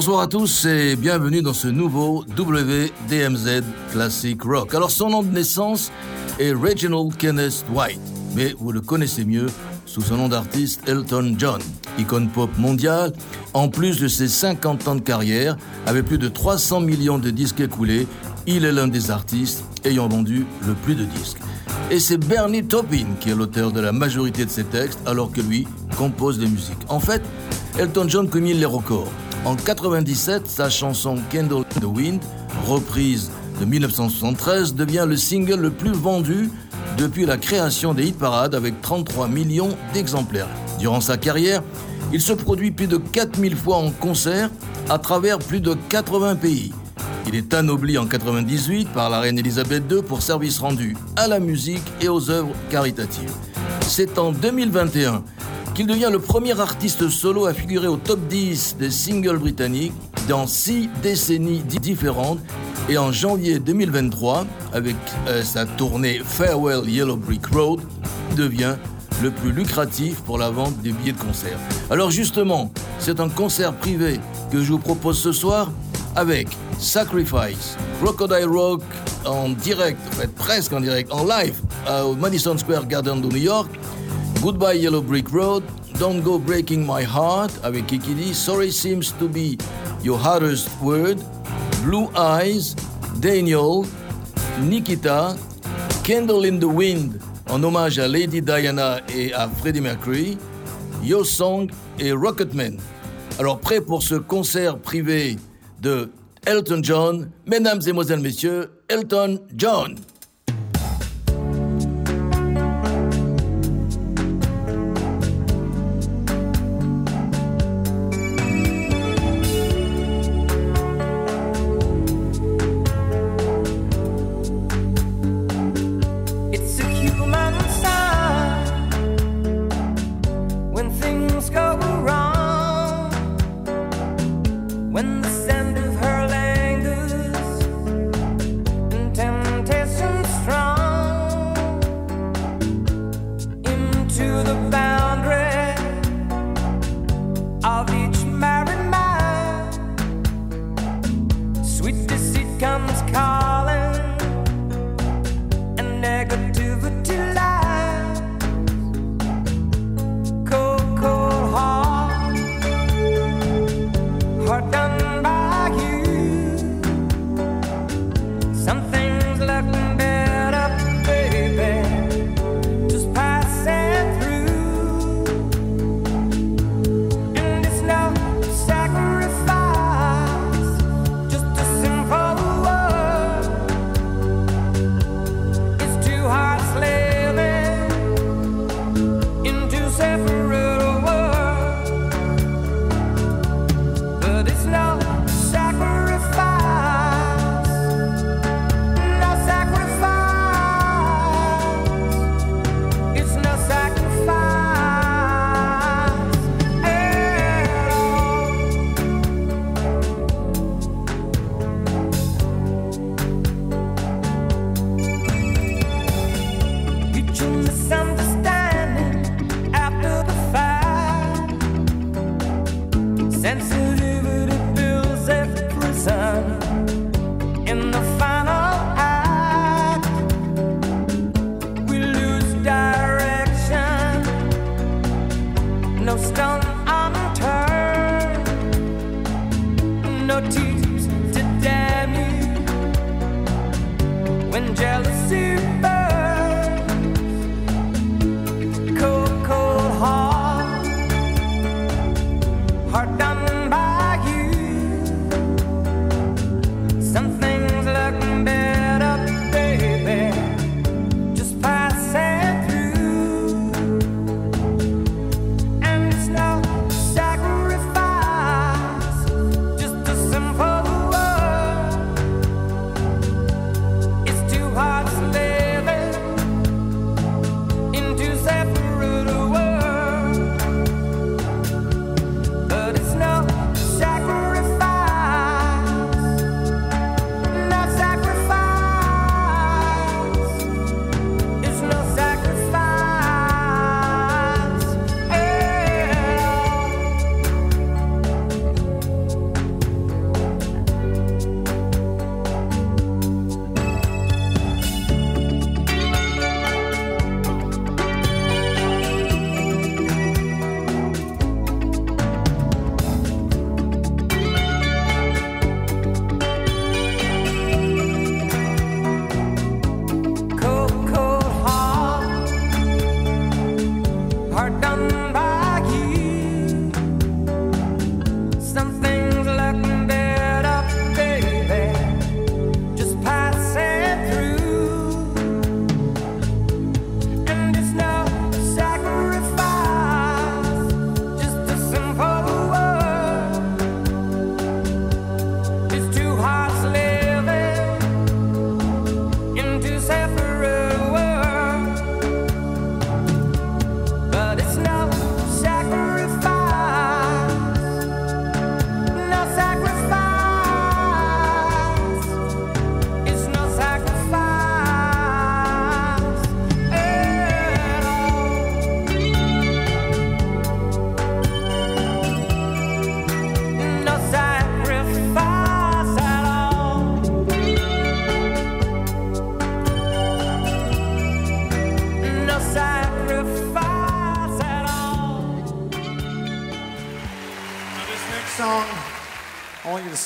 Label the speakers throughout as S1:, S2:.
S1: Bonsoir à tous et bienvenue dans ce nouveau WDMZ Classic Rock. Alors son nom de naissance est Reginald Kenneth White, mais vous le connaissez mieux sous son nom d'artiste Elton John, icône pop mondiale, en plus de ses 50 ans de carrière, avec plus de 300 millions de disques écoulés, il est l'un des artistes ayant vendu le plus de disques. Et c'est Bernie Taupin qui est l'auteur de la majorité de ses textes, alors que lui compose des musiques. En fait, Elton John commune les records. En 97, sa chanson Candle in the Wind, reprise de 1973, devient le single le plus vendu depuis la création des hit parades avec 33 millions d'exemplaires. Durant sa carrière, il se produit plus de 4000 fois en concert à travers plus de 80 pays. Il est anobli en 98 par la reine Elisabeth II pour service rendu à la musique et aux œuvres caritatives. C'est en 2021 qu'il devient le premier artiste solo à figurer au top 10 des singles britanniques dans six décennies différentes et en janvier 2023, avec euh, sa tournée Farewell Yellow Brick Road, devient le plus lucratif pour la vente des billets de concert. Alors justement, c'est un concert privé que je vous propose ce soir avec Sacrifice, Crocodile Rock en direct, en fait presque en direct, en live au Madison Square Garden de New York, Goodbye Yellow Brick Road, Don't Go Breaking My Heart. Avec Kikidi, Sorry Seems to Be Your Hardest Word, Blue Eyes, Daniel, Nikita, Candle in the Wind en hommage à Lady Diana et à Freddie Mercury, Yo Song et Rocketman. Alors prêt pour ce concert privé de Elton John, mesdames et messieurs, Elton John.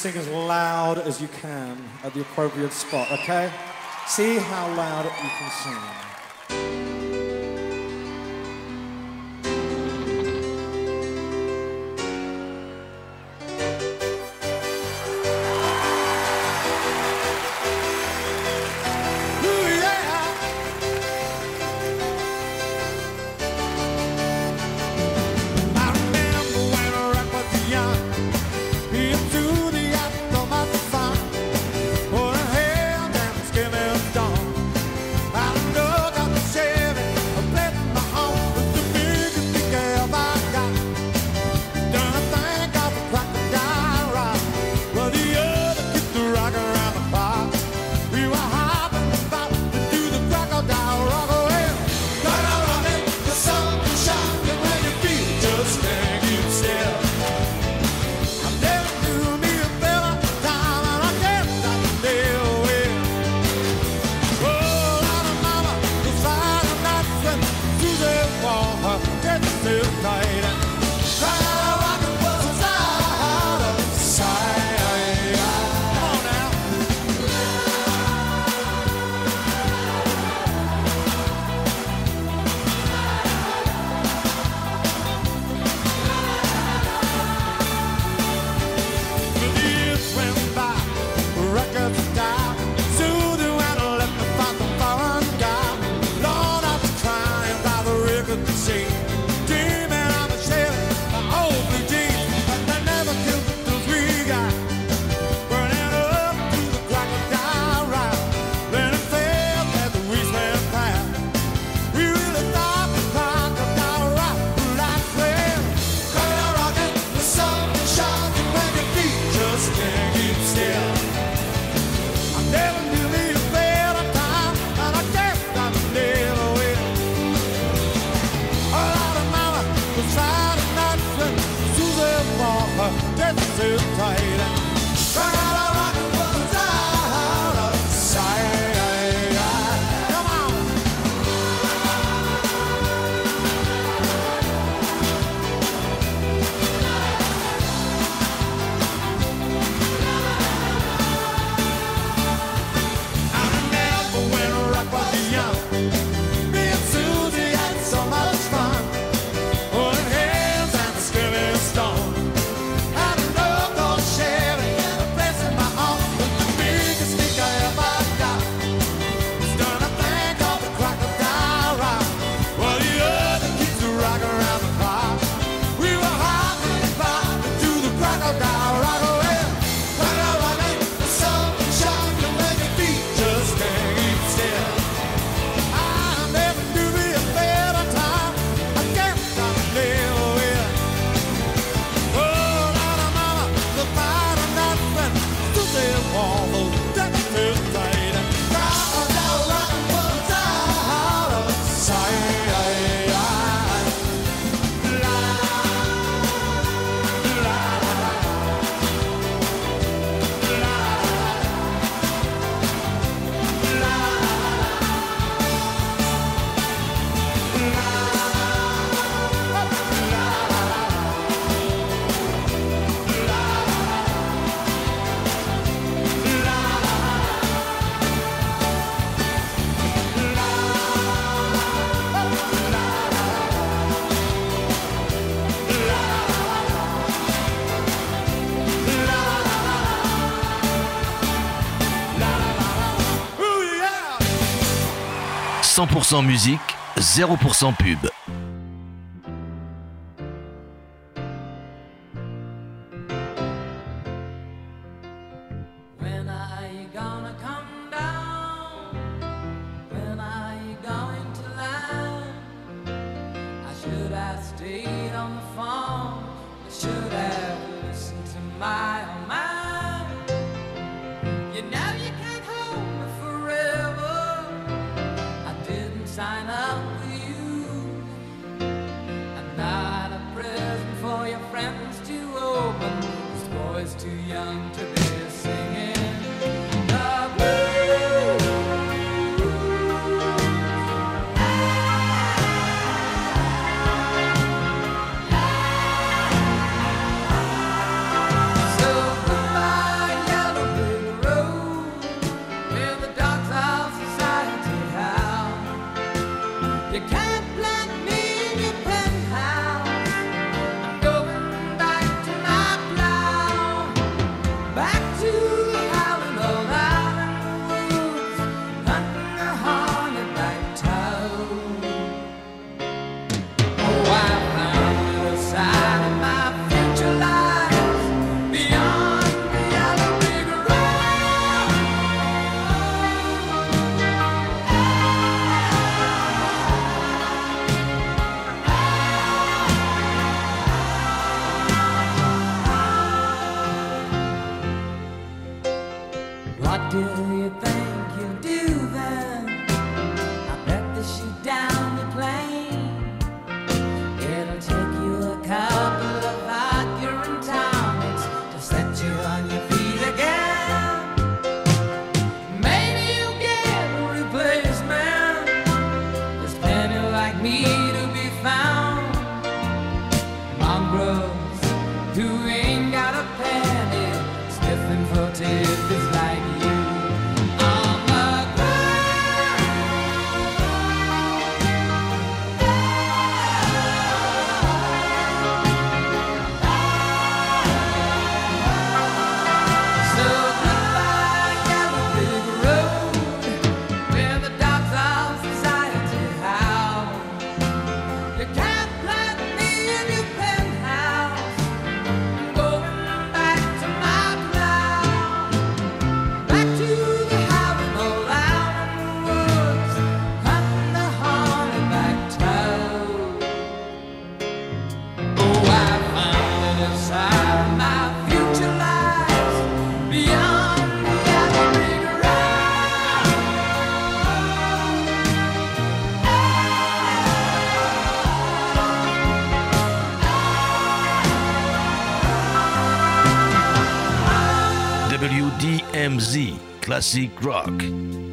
S2: Sing as loud as you can at the appropriate spot, okay? See how loud you can sing.
S1: Musique, 0% pub.
S3: Classic Rock.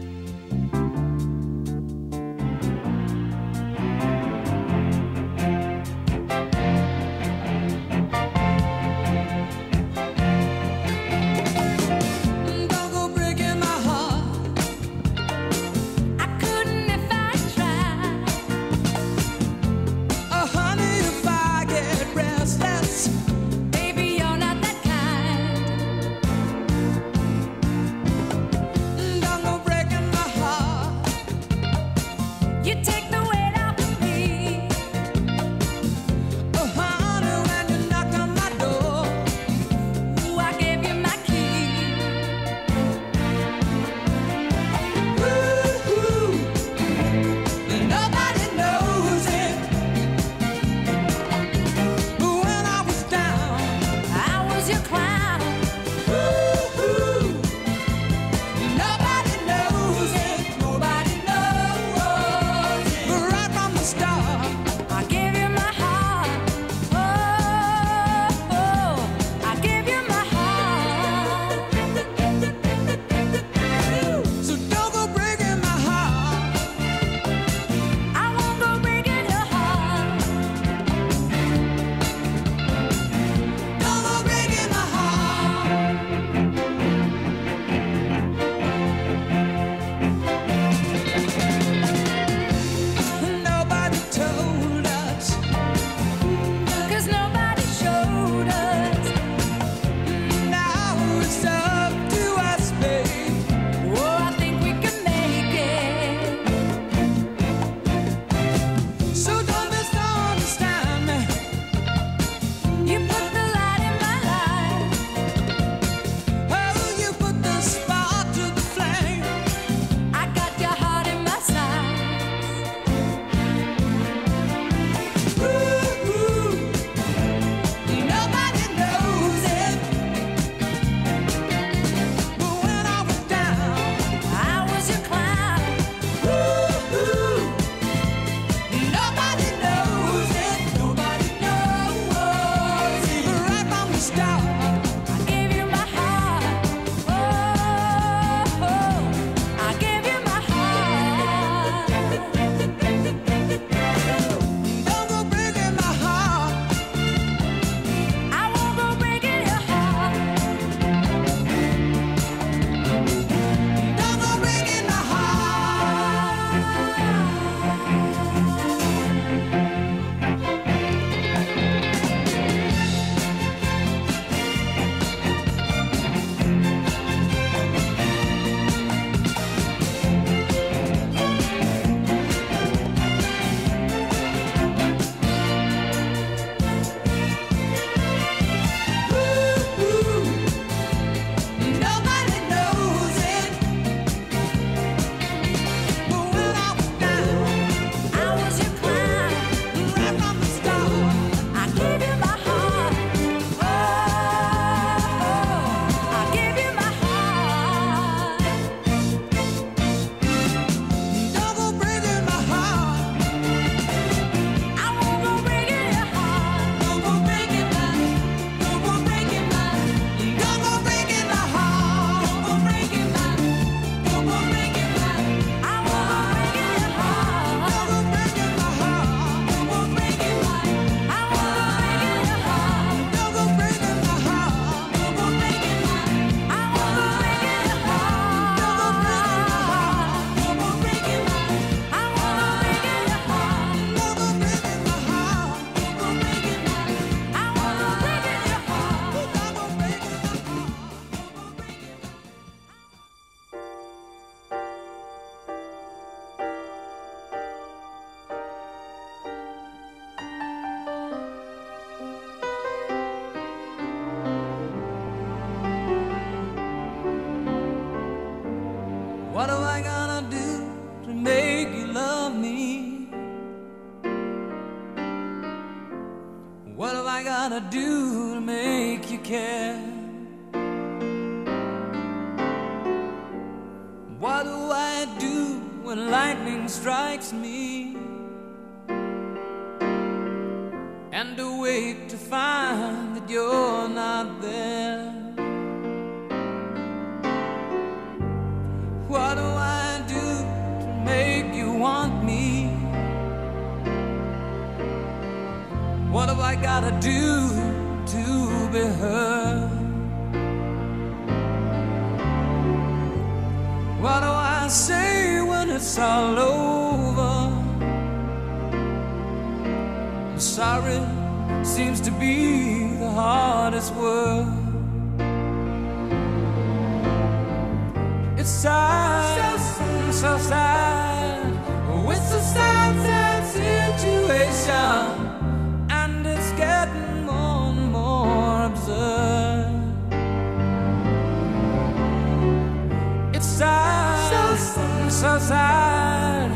S3: side.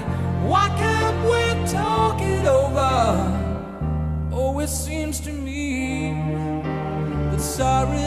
S3: Why can't we talk it over? Oh, it seems to me that sorry.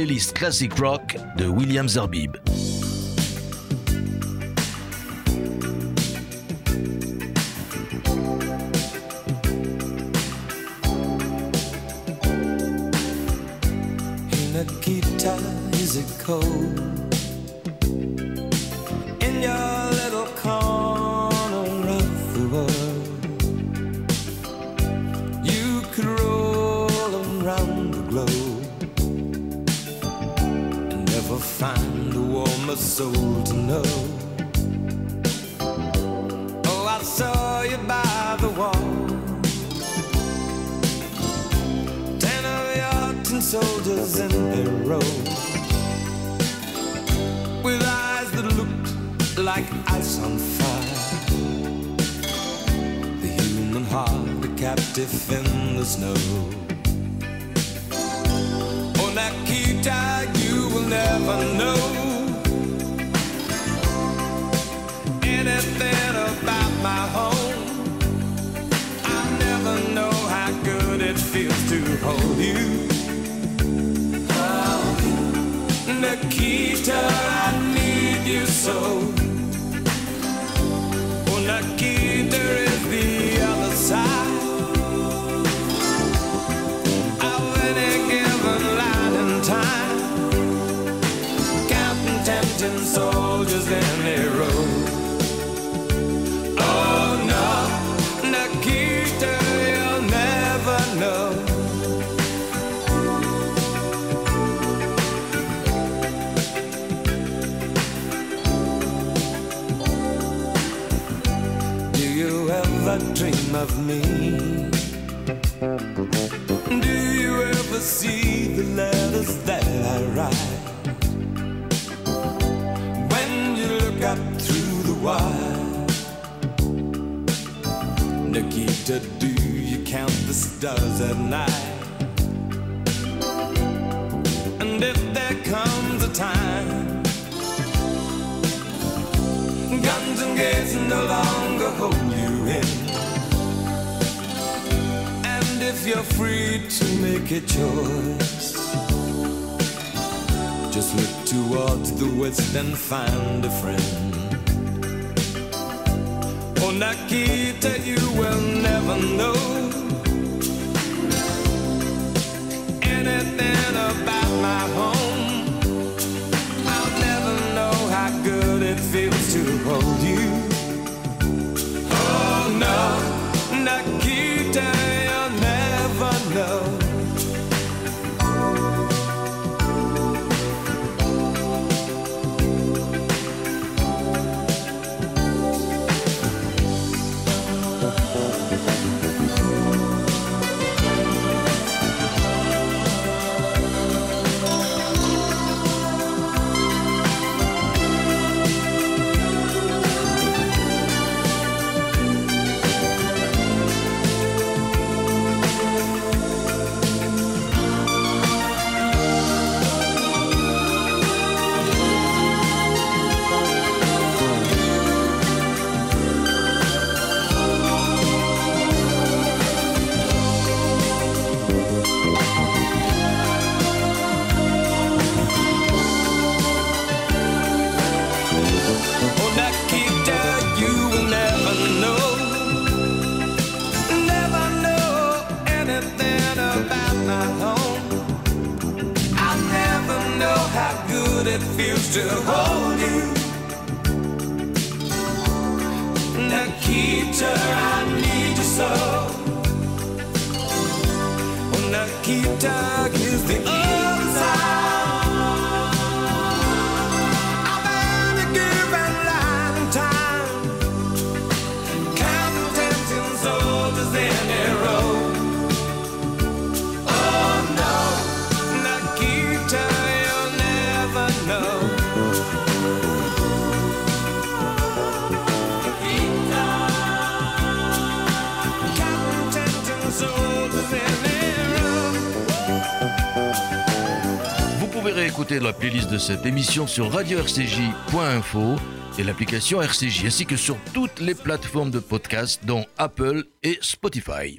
S4: Playlist Classic Rock de William Zerbib. Like ice on fire. The human heart, a captive in the snow. Oh, Nikita, you will never know anything about my home. I never know how good it feels to hold you. Oh, Nikita, I need you so. Count the stars at night? And if there comes a time, guns and gates no longer hold you in. And if you're free to make a choice, just look towards the west and find a friend. Oh, Nikita, you will never know anything about my home. It feels to hold you. Nikita, I need you so. Oh, Nikita, is the
S3: réécouter la playlist de cette émission sur radio-rcj.info et l'application RCJ, ainsi que sur toutes les plateformes de podcast, dont Apple et Spotify.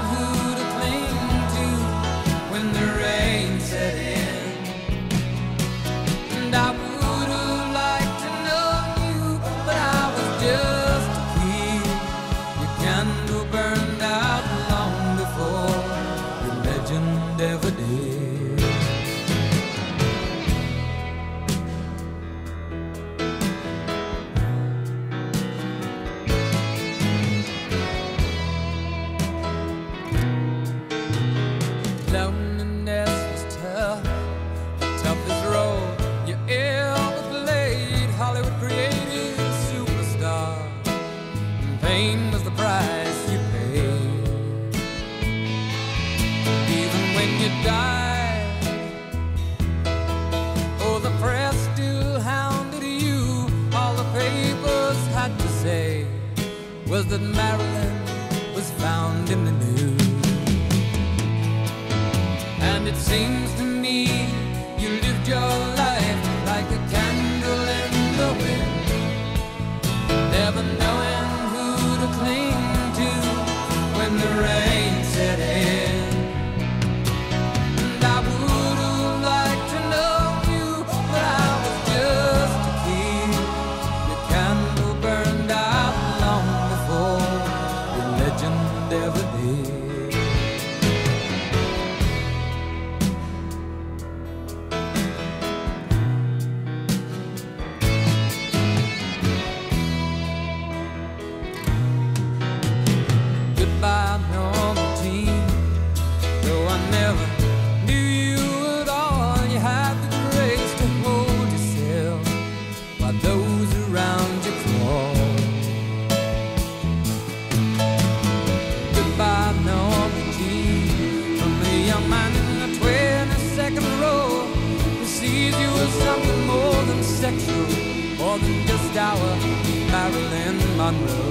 S4: Monroe.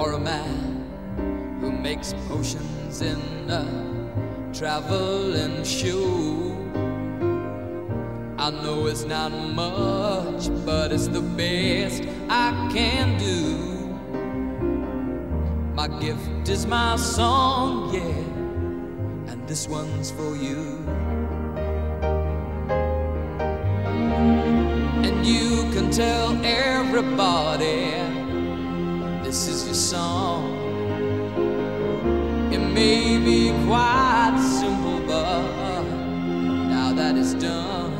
S3: or a man who makes potions in a traveling shoe. I know it's not much, but it's the best I can do. My gift is my song, yeah, and this one's for you. And you can tell everybody this is your song. It may be quite simple, but now that it's done.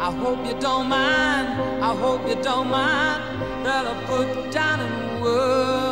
S3: I hope you don't mind, I hope you don't mind that I put down in words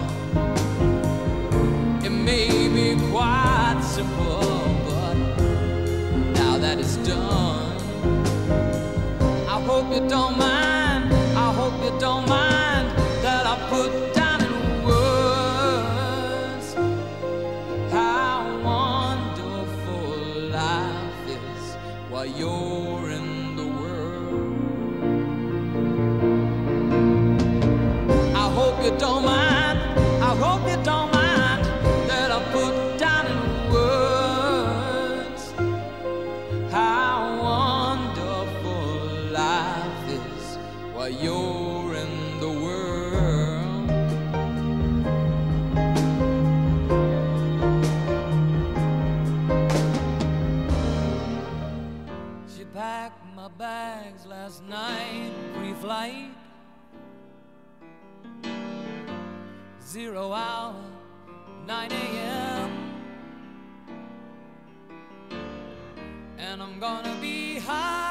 S3: Done, I hope you don't mind. I hope you don't mind while you're in the world. She packed my bags last night, pre-flight. Zero hour, 9 a.m. And I'm gonna be high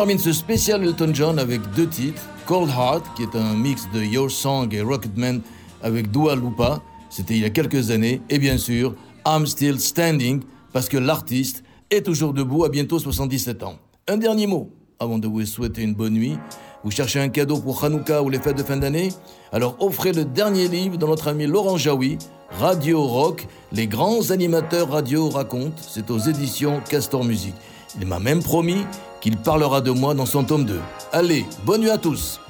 S1: Termine ce spécial Elton John avec deux titres. Cold Heart, qui est un mix de Your Song et Rocketman avec Dua Lupa, c'était il y a quelques années. Et bien sûr, I'm Still Standing, parce que l'artiste est toujours debout à bientôt 77 ans. Un dernier mot avant de vous souhaiter une bonne nuit. Vous cherchez un cadeau pour Hanouka ou les fêtes de fin d'année? Alors offrez le dernier livre de notre ami Laurent Jaoui, Radio Rock, les grands animateurs radio racontent. C'est aux éditions Castor Music. Il m'a même promis qu'il parlera de moi dans son tome 2. Allez, bonne nuit à tous